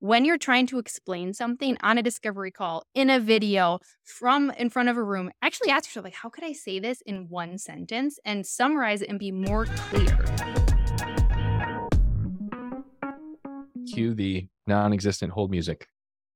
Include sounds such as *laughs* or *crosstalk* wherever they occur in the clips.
when you're trying to explain something on a discovery call, in a video, from in front of a room, actually ask yourself, like, how could I say this in one sentence and summarize it and be more clear? Cue the non existent hold music.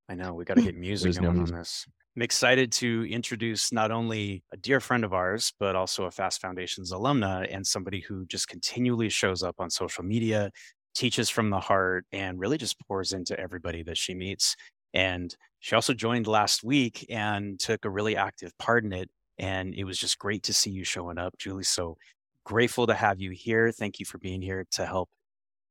I know we got to get music no going music. on this. I'm excited to introduce not only a dear friend of ours, but also a Fast Foundations alumna and somebody who just continually shows up on social media, teaches from the heart, and really just pours into everybody that she meets. And she also joined last week and took a really active part in it. And it was just great to see you showing up, Julie. So grateful to have you here. Thank you for being here to help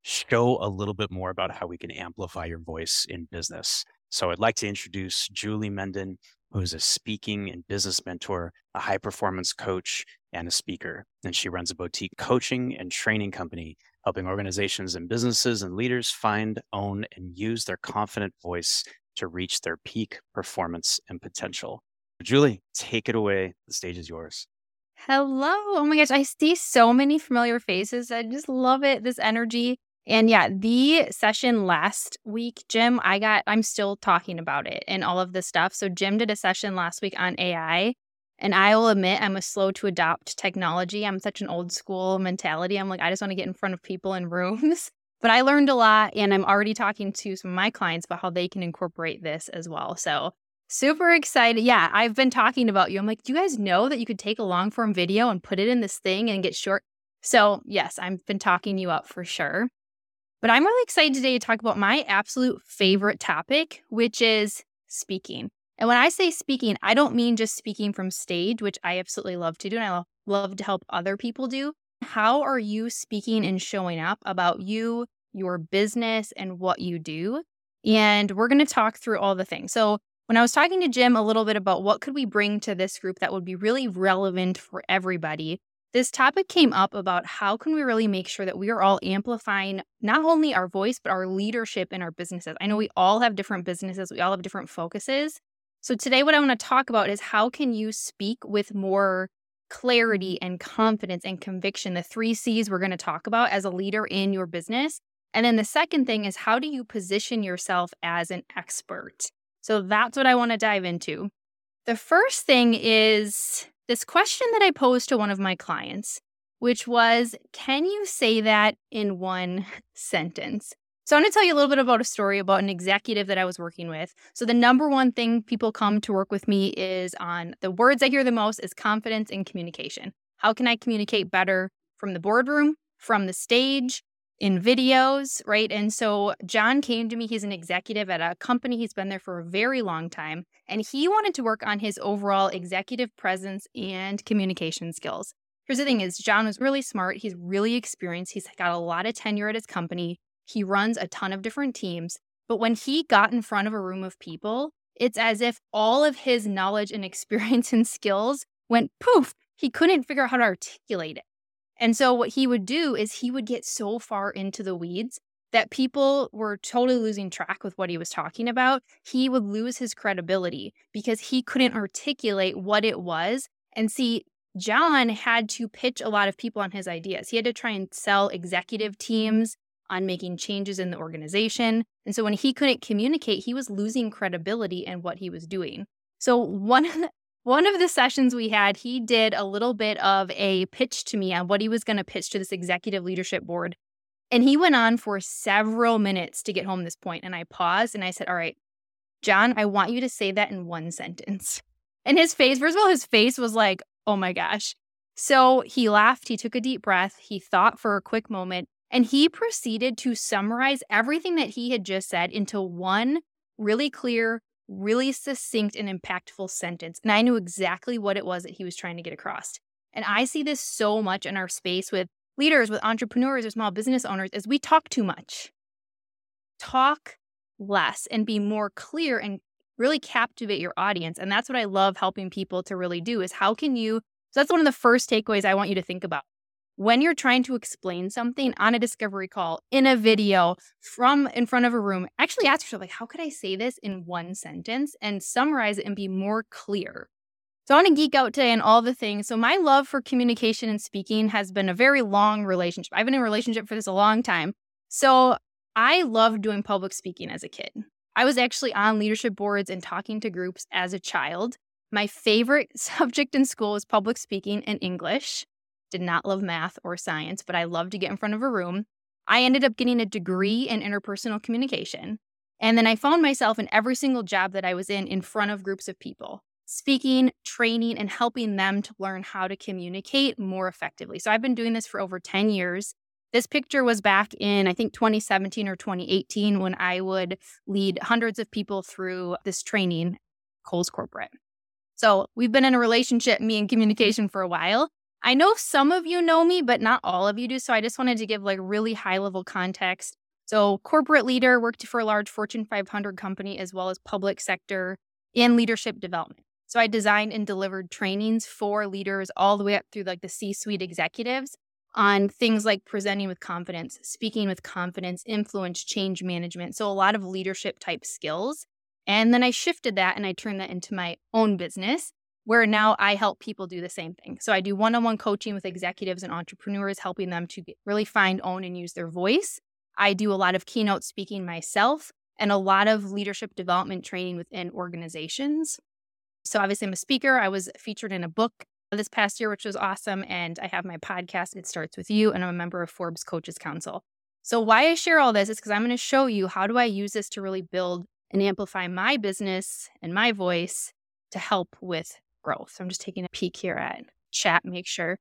show a little bit more about how we can amplify your voice in business. So I'd like to introduce Julie Menden, who's a speaking and business mentor, a high performance coach, and a speaker. And she runs a boutique coaching and training company, helping organizations and businesses and leaders find, own, and use their confident voice to reach their peak performance and potential. Julie, take it away. The stage is yours. Hello. Oh my gosh. I see so many familiar faces. I just love it, this energy. And yeah, the session last week, Jim, I got, I'm still talking about it and all of this stuff. So, Jim did a session last week on AI. And I will admit, I'm a slow to adopt technology. I'm such an old school mentality. I'm like, I just want to get in front of people in *laughs* rooms. But I learned a lot, and I'm already talking to some of my clients about how they can incorporate this as well. So, super excited. Yeah, I've been talking about you. I'm like, do you guys know that you could take a long form video and put it in this thing and get short? So, yes, I've been talking you up for sure. But I'm really excited today to talk about my absolute favorite topic, which is speaking. And when I say speaking, I don't mean just speaking from stage, which I absolutely love to do and I love, to help other people do. How are you speaking and showing up about you, your business, and what you do? And we're going to talk through all the things. So, when I was talking to Jim a little bit about what could we bring to this group that would be really relevant for everybody, this topic came up about how can we really make sure that we are all amplifying not only our voice but our leadership in our businesses. I know we all have different businesses, we all have different focuses. So today what I want to talk about is how can you speak with more clarity and confidence and conviction, the 3 Cs we're going to talk about as a leader in your business. And then the second thing is how do you position yourself as an expert? So that's what I want to dive into. The first thing is this question that I posed to one of my clients, which was Can you say that in one *laughs* sentence? So, I'm going to tell you a little bit about a story about an executive that I was working with. So, the number one thing people come to work with me is on the words I hear the most is confidence and communication. How can I communicate better from the boardroom, from the stage, in videos, right? And so John came to me. He's an executive at a company. He's been there for a very long time. And he wanted to work on his overall executive presence and communication skills. Here's the thing is John was really smart. He's really experienced. He's got a lot of tenure at his company. He runs a ton of different teams. But when he got in front of a room of people, it's as if all of his knowledge and *laughs* experience and skills went poof. He couldn't figure out how to articulate it. And so what he would do is he would get so far into the weeds that people were totally losing track with what he was talking about. He would lose his credibility because he couldn't articulate what it was. And see, John had to pitch a lot of people on his ideas. He had to try and sell executive teams on making changes in the organization. And so when he couldn't communicate, he was losing credibility in what he was doing. So one of the, one of the sessions we had, he did a little bit of a pitch to me on what he was going to pitch to this executive leadership board. And he went on for several minutes to get home this point. And I paused and I said, All right, John, I want you to say that in one sentence. And his face, first of all, his face was like, Oh my gosh. So he laughed, he took a deep breath, he thought for a quick moment, and he proceeded to summarize everything that he had just said into one really clear, really succinct and impactful sentence. And I knew exactly what it was that he was trying to get across. And I see this so much in our space with leaders, with entrepreneurs, or small business owners, is we talk too much. Talk less and be more clear and really captivate your audience. And that's what I love helping people to really do is how can you so that's one of the first takeaways I want you to think about. When you're trying to explain something on a discovery call, in a video, from in front of a room, actually ask yourself, like, how could I say this in one sentence and summarize it and be more clear? So I want to geek out today on all the things. So my love for communication and speaking has been a very long relationship. I've been in a relationship for this a long time. So I loved doing public speaking as a kid. I was actually on leadership boards and talking to groups as a child. My favorite *laughs* subject in school was public speaking and English. Did not love math or science, but I loved to get in front of a room. I ended up getting a degree in interpersonal communication. And then I found myself in every single job that I was in in front of groups of people, speaking, training, and helping them to learn how to communicate more effectively. So I've been doing this for over 10 years. This picture was back in, I think, 2017 or 2018 when I would lead hundreds of people through this training, Kohl's Corporate. So we've been in a relationship, me and communication, for a while. I know some of you know me, but not all of you do. So I just wanted to give like really high level context. So, corporate leader, worked for a large Fortune 500 company as well as public sector in leadership development. So, I designed and delivered trainings for leaders all the way up through like the C suite executives on things like presenting with confidence, speaking with confidence, influence, change management. So, a lot of leadership type skills. And then I shifted that and I turned that into my own business where now I help people do the same thing. So, I do one on one coaching with executives and entrepreneurs, helping them to really find, own, and use their voice. I do a lot of keynote speaking myself and a lot of leadership development training within organizations. So, obviously, I'm a speaker. I was featured in a book this past year, which was awesome. And I have my podcast, It Starts With You, and I'm a member of Forbes Coaches Council. So why I share all this is because I'm going to show you how do I use this to really build and amplify my business and my voice to help with growth. So I'm just taking a peek here at chat, make sure.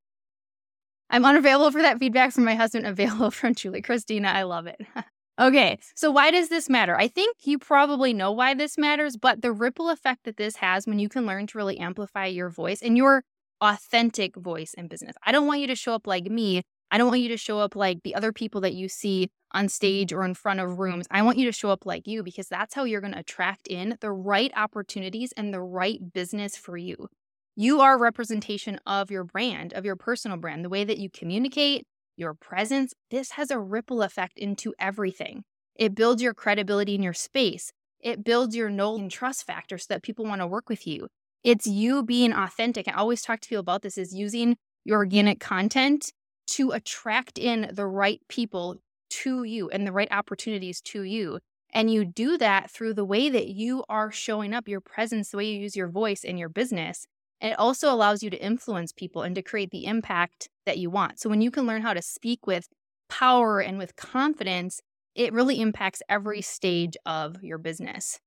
I'm unavailable for that feedback from my husband, *laughs* available from Julie Christina. I love it. *laughs* okay, so why does this matter? I think you probably know why this matters, but the ripple effect that this has when you can learn to really amplify your voice and your authentic voice in business. I don't want you to show up like me. I don't want you to show up like the other people that you see on stage or in front of rooms. I want you to show up like you because that's how you're going to attract in the right opportunities and the right business for you. You are a representation of your brand, of your personal brand, the way that you communicate, your presence. This has a ripple effect into everything. It builds your credibility in your space. It builds your know and trust factor so that people want to work with you. It's you being authentic. I always talk to people about this is using your organic content to attract in the right people to you and the right opportunities to you. And you do that through the way that you are showing up, your presence, the way you use your voice in your business. And it also allows you to influence people and to create the impact that you want. So when you can learn how to speak with power and with confidence, it really impacts every stage of your business.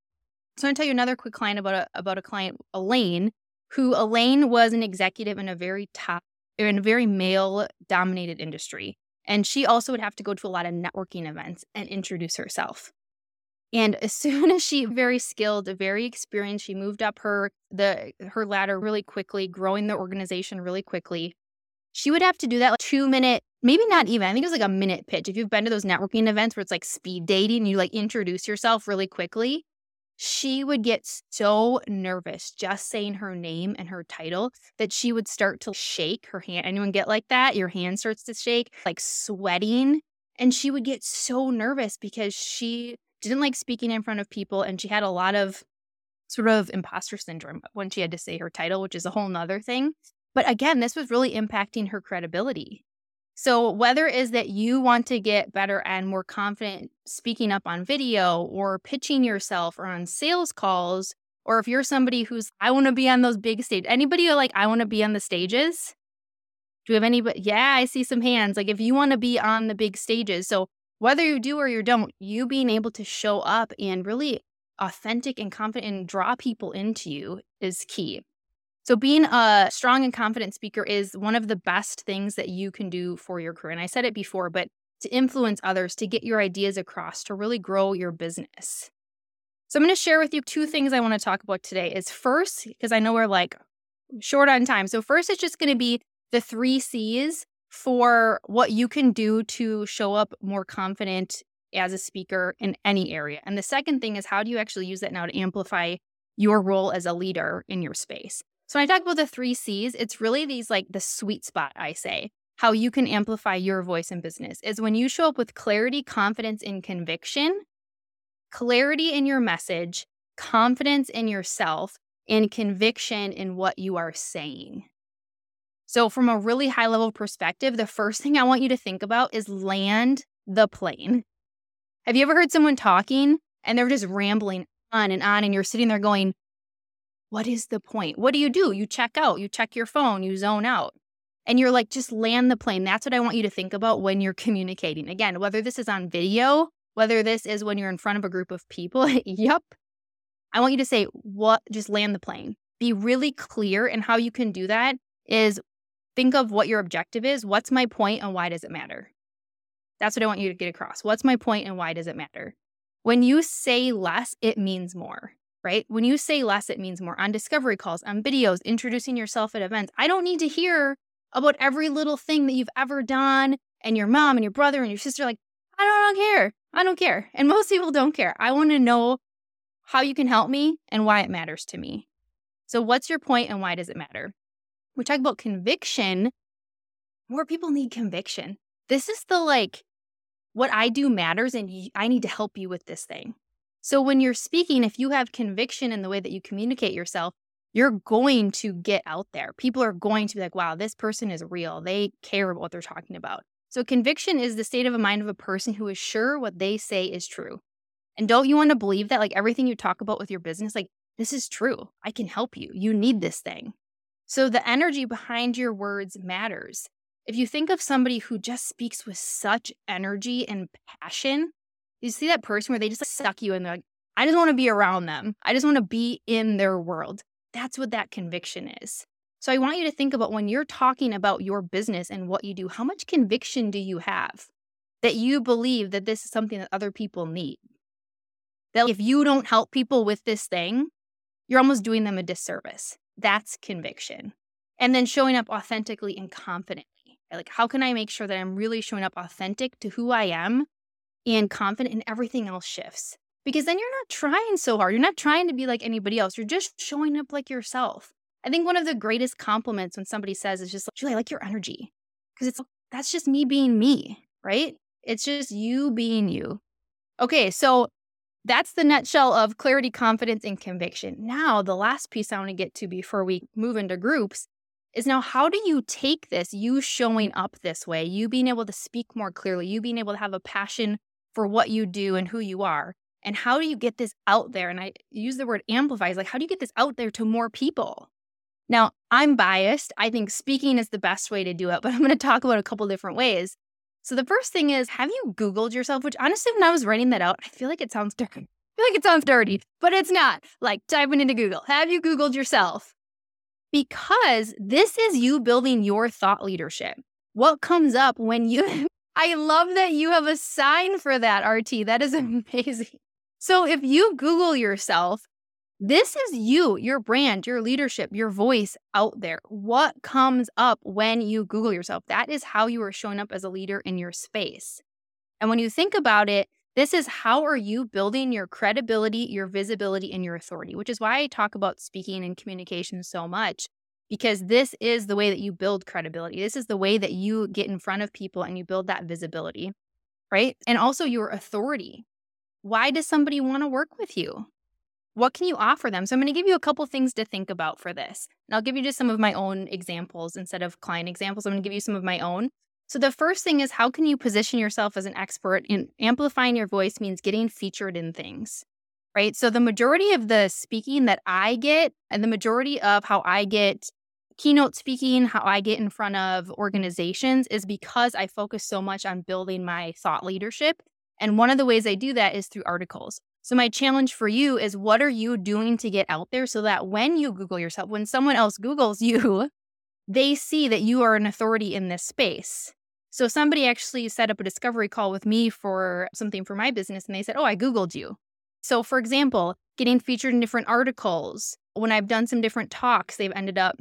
So I'm going to tell you another quick client about a, about a client, Elaine, who Elaine was an executive in a very top, in a very male dominated industry. And she also would have to go to a lot of networking events and introduce herself. And as *laughs* soon as she very skilled, very experienced, she moved up her the her ladder really quickly, growing the organization really quickly. She would have to do that like two minute, maybe not even. I think it was like a minute pitch. If you've been to those networking events where it's like speed dating, you like introduce yourself really quickly she would get so nervous just saying her name and her title that she would start to shake her hand. Anyone get like that? Your hand starts to shake, like sweating. And she would get so nervous because she didn't like speaking in front of people and she had a lot of sort of imposter syndrome when she had to say her title, which is a whole nother thing. But again, this was really impacting her credibility. So, whether is that you want to get better and more confident speaking up on video or pitching yourself or on sales calls, or if you're somebody who's, I want to be on those big stages, anybody like, I want to be on the stages? Do we have anybody? Yeah, I see some hands. Like, if you want to be on the big stages. So, whether you do or you don't, you being able to show up and really authentic and confident and draw people into you is key. So, being a strong and confident speaker is one of the best things that you can do for your career. And I said it before, but to influence others, to get your ideas across, to really grow your business. So, I'm going to share with you two things I want to talk about today. Is first, because I know we're like short on time. So, first, it's just going to be the three C's for what you can do to show up more confident as a speaker in any area. And the second thing is, how do you actually use that now to amplify your role as a leader in your space? So when I talk about the three C's, it's really these like the sweet spot, I say, how you can amplify your voice in business is when you show up with clarity, confidence, and conviction, clarity in your message, confidence in yourself, and conviction in what you are saying. So, from a really high level perspective, the first thing I want you to think about is land the plane. Have you ever heard someone talking and they're just rambling on and on, and you're sitting there going, What is the point? What do you do? You check out, you check your phone, you zone out. And you're like, just land the plane. That's what I want you to think about when you're *laughs* communicating. Again, whether this is on video, whether this is when you're in front of a group of people, *laughs* yep. I want you to say, What? Just land the plane. Be really clear. And how you can do that is think of what your objective is. What's my point and why does it matter? That's what I want you to get across. What's my point and why does it matter? When you say less, it means more, right? When you say less, it means more. On discovery calls, on videos, introducing yourself at events, I don't need to hear about every little thing that you've ever done and your mom and your brother and your sister. Like, I don't, don't care. I don't care. And most people don't care. I want to know how you can help me and why it matters to me. So, what's your point and why does it matter? We talk about conviction. More people need conviction. This is the like, what I do matters and I need to help you with this thing. So when you're speaking, if you have conviction in the way that you communicate yourself, you're going to get out there. People are going to be like, wow, this person is real. They care about what they're talking about. So conviction is the state of mind of a person who is sure what they say is true. And don't you want to believe that like everything you talk about with your business, like this is true. I can help you. You need this thing. So the energy behind your words matters. If you think of somebody who just speaks with such energy and passion, you see that person where they just like, suck you in. Like, I just want to be around them. I just want to be in their world. That's what that conviction is. So I want you to think about when you're talking about your business and what you do, how much conviction do you have that you believe that this is something that other people need? That if you don't help people with this thing, you're almost doing them a disservice. That's conviction. And then showing up authentically and confidently. Like, how can I make sure that I'm really showing up authentic to who I am and confident, and everything else shifts? Because then you're not trying so hard. You're not trying to be like anybody else. You're just showing up like yourself. I think one of the greatest compliments when somebody says is just like, Julie, I like your energy. Because it's that's just me being me, right? It's just you being you. Okay, so that's the nutshell of clarity, confidence, and conviction. Now, the last piece I want to get to before we move into groups is now how do you take this, you showing up this way, you being able to speak more clearly, you being able to have a passion for what you do and who you are, and how do you get this out there? And I use the word amplifies, like how do you get this out there to more people? Now, I'm biased. I think speaking is the best way to do it, *laughs* but I'm going to talk about a couple different ways. So the first thing is, have you Googled yourself? Which honestly, when I was writing that out, I feel like it sounds dirty. *laughs* I feel like it sounds dirty, but it's not. Like diving into Google. Have you Googled yourself? Because this is you building your thought leadership. What comes up when you *laughs* I love that you have a sign for that, RT. That is *laughs* amazing. So if you Google yourself, this is you, your brand, your leadership, your voice out there. What comes up when you Google yourself? That is how you are showing up as a leader in your space. And when you think about it, this is how are you building your credibility, your visibility, and your authority, which is why I talk about speaking and communication so much, because this is the way that you build credibility. This is the way that you get in front of people and you build that visibility, right? And also your authority. Why does somebody want to work with you? what can you offer them? So I'm going to give you a couple things to think about for this. And I'll give you just some of my own examples instead of client examples. I'm going to give you some of my own. So the first thing is how can you position yourself as an expert in amplifying your voice means getting featured in things. Right? So the majority of the speaking that I get and the majority of how I get keynote speaking, how I get in front of organizations is because I focus so much on building my thought leadership. And one of the ways I do that is through articles. So, my challenge for you is what are you doing to get out there so that when you Google yourself, when someone else Googles you, *laughs* they see that you are an authority in this space. So, somebody actually set up a discovery call with me for something for my business, and they said, Oh, I Googled you. So, for example, getting featured in different articles. When I've done some different talks, they've ended up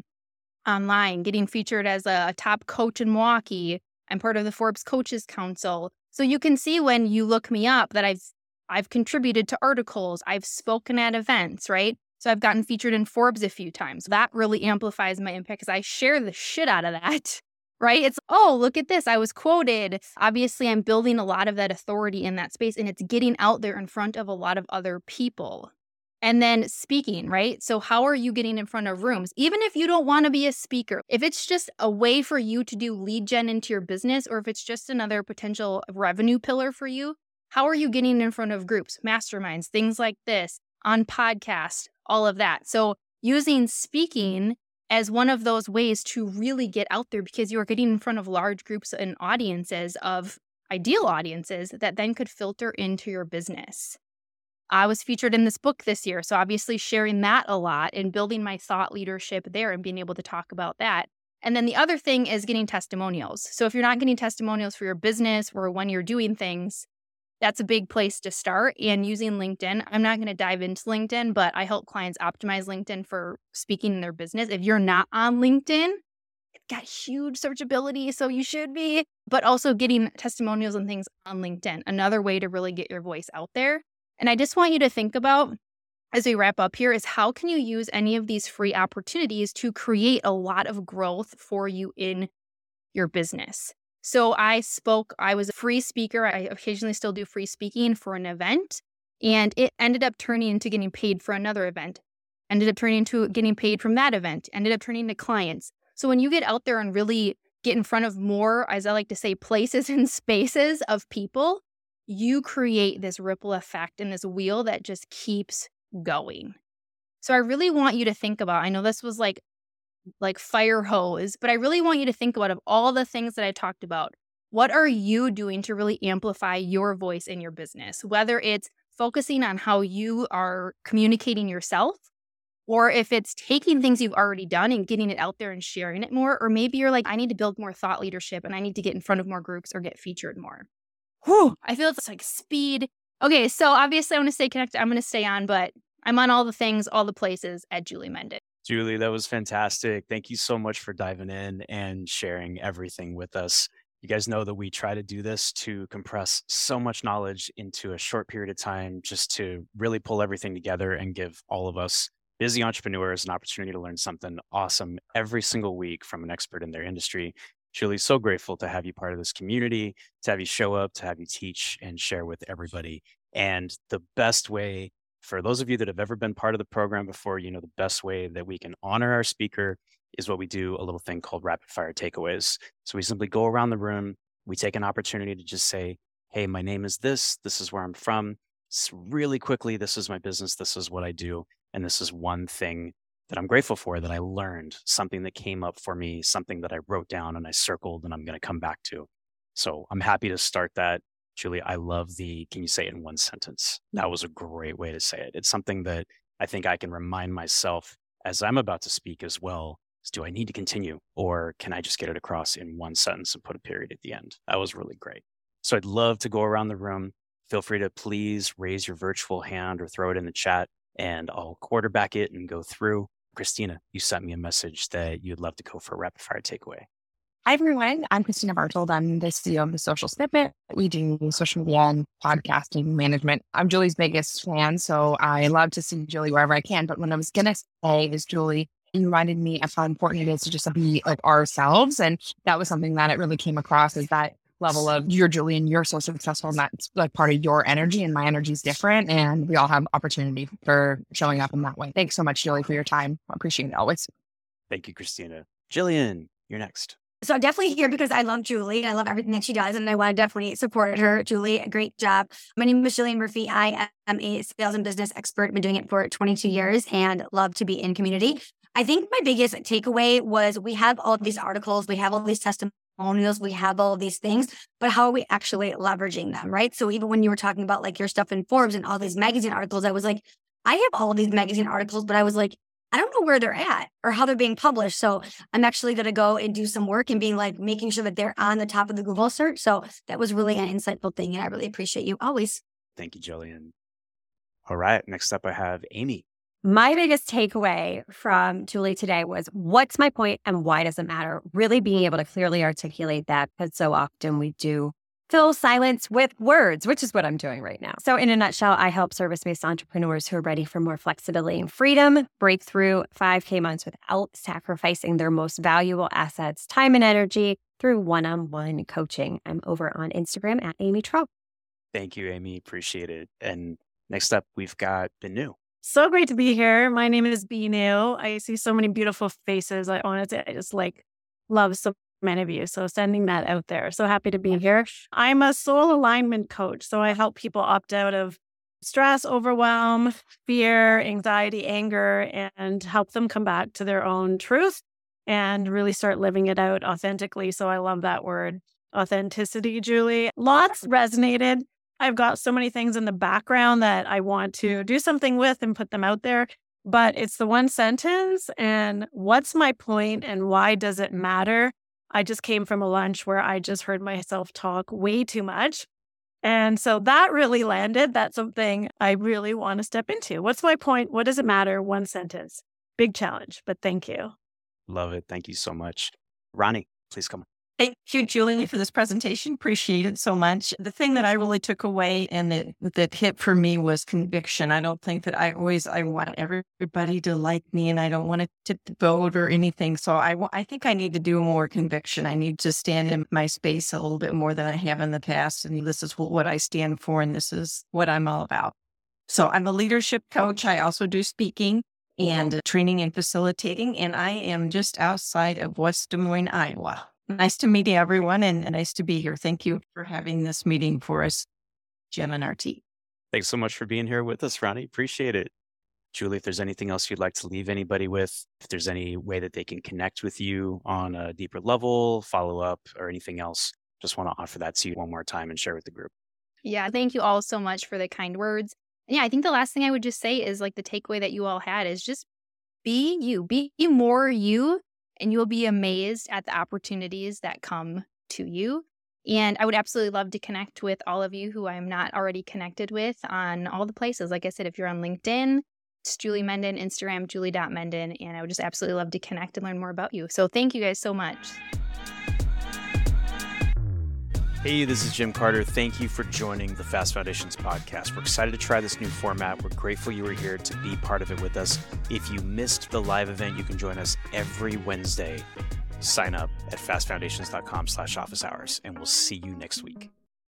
online, getting featured as a top coach in Milwaukee. I'm part of the Forbes Coaches Council. So you can see when you look me up that I've I've contributed to articles, I've spoken at events, right? So I've gotten featured in Forbes a few times. That really amplifies my impact because I share the shit out of that, right? It's, oh, look at this. I was quoted. Obviously, I'm building a lot of that authority in that space and it's getting out there in front of a lot of other people. And then speaking, right? So, how are you getting in front of rooms? Even if you don't want to be a speaker, if it's just a way for you to do lead gen into your business, or if it's just another potential revenue pillar for you, How are you getting in front of groups, masterminds, things like this, on podcast, all of that? So, using speaking as one of those ways to really get out there because you're getting in front of large groups and audiences of ideal audiences that then could filter into your business. I was featured in this book this year. So, obviously, sharing that a lot and building my thought leadership there and being able to talk about that. And then the other thing is getting testimonials. So, if you're not getting testimonials for your business or when you're doing things, that's a big place to start. And using LinkedIn, I'm not going to dive into LinkedIn, but I help clients optimize LinkedIn for speaking in their business. If you're not on LinkedIn, it's got huge searchability, so you should be, but also getting testimonials and things on LinkedIn, another way to really get your voice out there. And I just want you to think about as we wrap up here is how can you use any of these free opportunities to create a lot of growth for you in your business? So I spoke, I was a free speaker. I occasionally still do free speaking for an event, and it ended up turning into getting paid for another event, ended up turning into getting paid from that event, ended up turning to clients. So when you get out there and really get in front of more, as I like to say, places *laughs* and spaces of people, you create this ripple effect and this wheel that just keeps going. So I really want you to think about, I know this was like like fire hose, but I really want you to think about of all the things that I talked about. What are you doing to really amplify your voice in your business? Whether it's focusing on how you are communicating yourself or if it's taking things you've already done and getting it out there and sharing it more, or maybe you're like, I need to build more thought leadership and I need to get in front of more groups or get featured more whew, I feel it's like speed. Okay, so obviously I want to stay connected. I'm going to stay on, but I'm on all the things, all the places at Julie Menden. Julie, that was fantastic. Thank you so much for diving in and sharing everything with us. You guys know that we try to do this to compress so much knowledge into a short period of time, just to really pull everything together and give all of us busy entrepreneurs an opportunity to learn something awesome every single week from an expert in their industry. Julie, so grateful to have you part of this community, to have you show up, to have you teach and share with everybody. And the best way for those of you that have ever been part of the program before, you know, the best way that we can honor our speaker is what we do a little thing called rapid fire takeaways. So we simply go around the room, we take an opportunity to just say, Hey, my name is this, this is where I'm from. really quickly, this is my business, this is what I do. And this is one thing that I'm grateful for that I learned, something that came up for me, something that I wrote down and I circled and I'm going to come back to. So I'm happy to start that. Julie, I love the can you say it in one sentence? That was a great way to say it. It's something that I think I can remind myself as I'm about to speak as well. Is do I need to continue or can I just get it across in one sentence and put a period at the end? That was really great. So I'd love to go around the room. Feel free to please raise your virtual hand or throw it in the chat and I'll quarterback it and go through. Christina, you sent me a message that you'd love to go for a rapid fire takeaway. Hi, everyone. I'm Christina Bartold. I'm the CEO of the Social Snippet. We do social media and podcasting management. I'm Julie's biggest fan, so I love to see Julie wherever I can. But what I was going to say is, Julie, you reminded me of how important it is to just be like ourselves. And that was something that it really came across is that level of you're Julian, you're so successful and that's like part of your energy and my energy is different. And we all have opportunity for showing up in that way. Thanks so much, Julie, for your time. I appreciate it always. Thank you, Christina. Jillian, you're next. So I'm definitely here because I love Julie. I love everything that she does, and I want to definitely support her. Julie, great job. My name is Jillian Murphy. I am a sales and business expert. Been doing it for 22 years and love to be in community. I think my biggest takeaway was we have all these articles, we have all these testimonials, we have all these things, but how are we actually leveraging them, right? So even when you were talking about like your stuff in Forbes and all these magazine articles, I was like, I have all these magazine articles, but I was like, I don't know where they're at or how they're being published. So I'm actually going to go and do some work and being like making sure that they're on the top of the Google search. So that was really an insightful thing. And I really appreciate you always. Thank you, Jillian. All right. Next up, I have Amy. My biggest takeaway from Julie today was what's my point and why does it matter? Really being able to clearly articulate that because so often we do fill silence with words, which is what I'm doing right now. So, in a nutshell, I help service based entrepreneurs who are ready for more flexibility and freedom break through 5K months without sacrificing their most valuable assets, time and energy through one on one coaching. I'm over on Instagram at Amy Trout. Thank you, Amy. Appreciate it. And next up, we've got Benu. So great to be here. My name is Binu. I see so many beautiful faces. I wanted to I just like love so many of you. So sending that out there. So happy to be here. I'm a soul alignment coach. So I help people opt out of stress, overwhelm, fear, anxiety, anger, and help them come back to their own truth and really start living it out authentically. So I love that word, authenticity, Julie. Lots resonated. I've got so many things in the background that I want to do something with and put them out there. But it's the one sentence and what's my point and why does it matter? I just came from a lunch where I just heard myself talk way too much. And so that really landed. That's something I really want to step into. What's my point? What does it matter? One sentence. Big challenge, but thank you. Love it. Thank you so much. Ronnie, please come. Thank you, Julie, for this presentation. Appreciate it so much. The thing that I really took away and that, that hit for me was conviction. I don't think that I always I want everybody to like me, and I don't want to tip the boat or anything. So I I think I need to do more conviction. I need to stand in my space a little bit more than I have in the past, and this is what I stand for, and this is what I'm all about. So I'm a leadership coach. I also do speaking and training and facilitating, and I am just outside of West Des Moines, Iowa. Nice to meet everyone and nice to be here. Thank you for having this meeting for us, Jim and our team. Thanks so much for being here with us, Ronnie. Appreciate it. Julie, if there's anything else you'd like to leave anybody with, if there's any way that they can connect with you on a deeper level, follow up, or anything else, just want to offer that to you one more time and share with the group. Yeah, thank you all so much for the kind words. And yeah, I think the last thing I would just say is like the takeaway that you all had is just be you, be more you and you'll be amazed at the opportunities that come to you. And I would absolutely love to connect with all of you who I'm not already connected with on all the places. Like I said, if you're on LinkedIn, it's Julie Menden, Instagram, julie.menden. And I would just absolutely love to connect and learn more about you. So thank you guys so much. Hey, this is Jim Carter. Thank you for joining the Fast Foundations podcast. We're excited to try this new format. We're grateful you were here to be part of it with us. If you missed the live event, you can join us every Wednesday. Sign up at fastfoundations.com slash office hours, and we'll see you next week.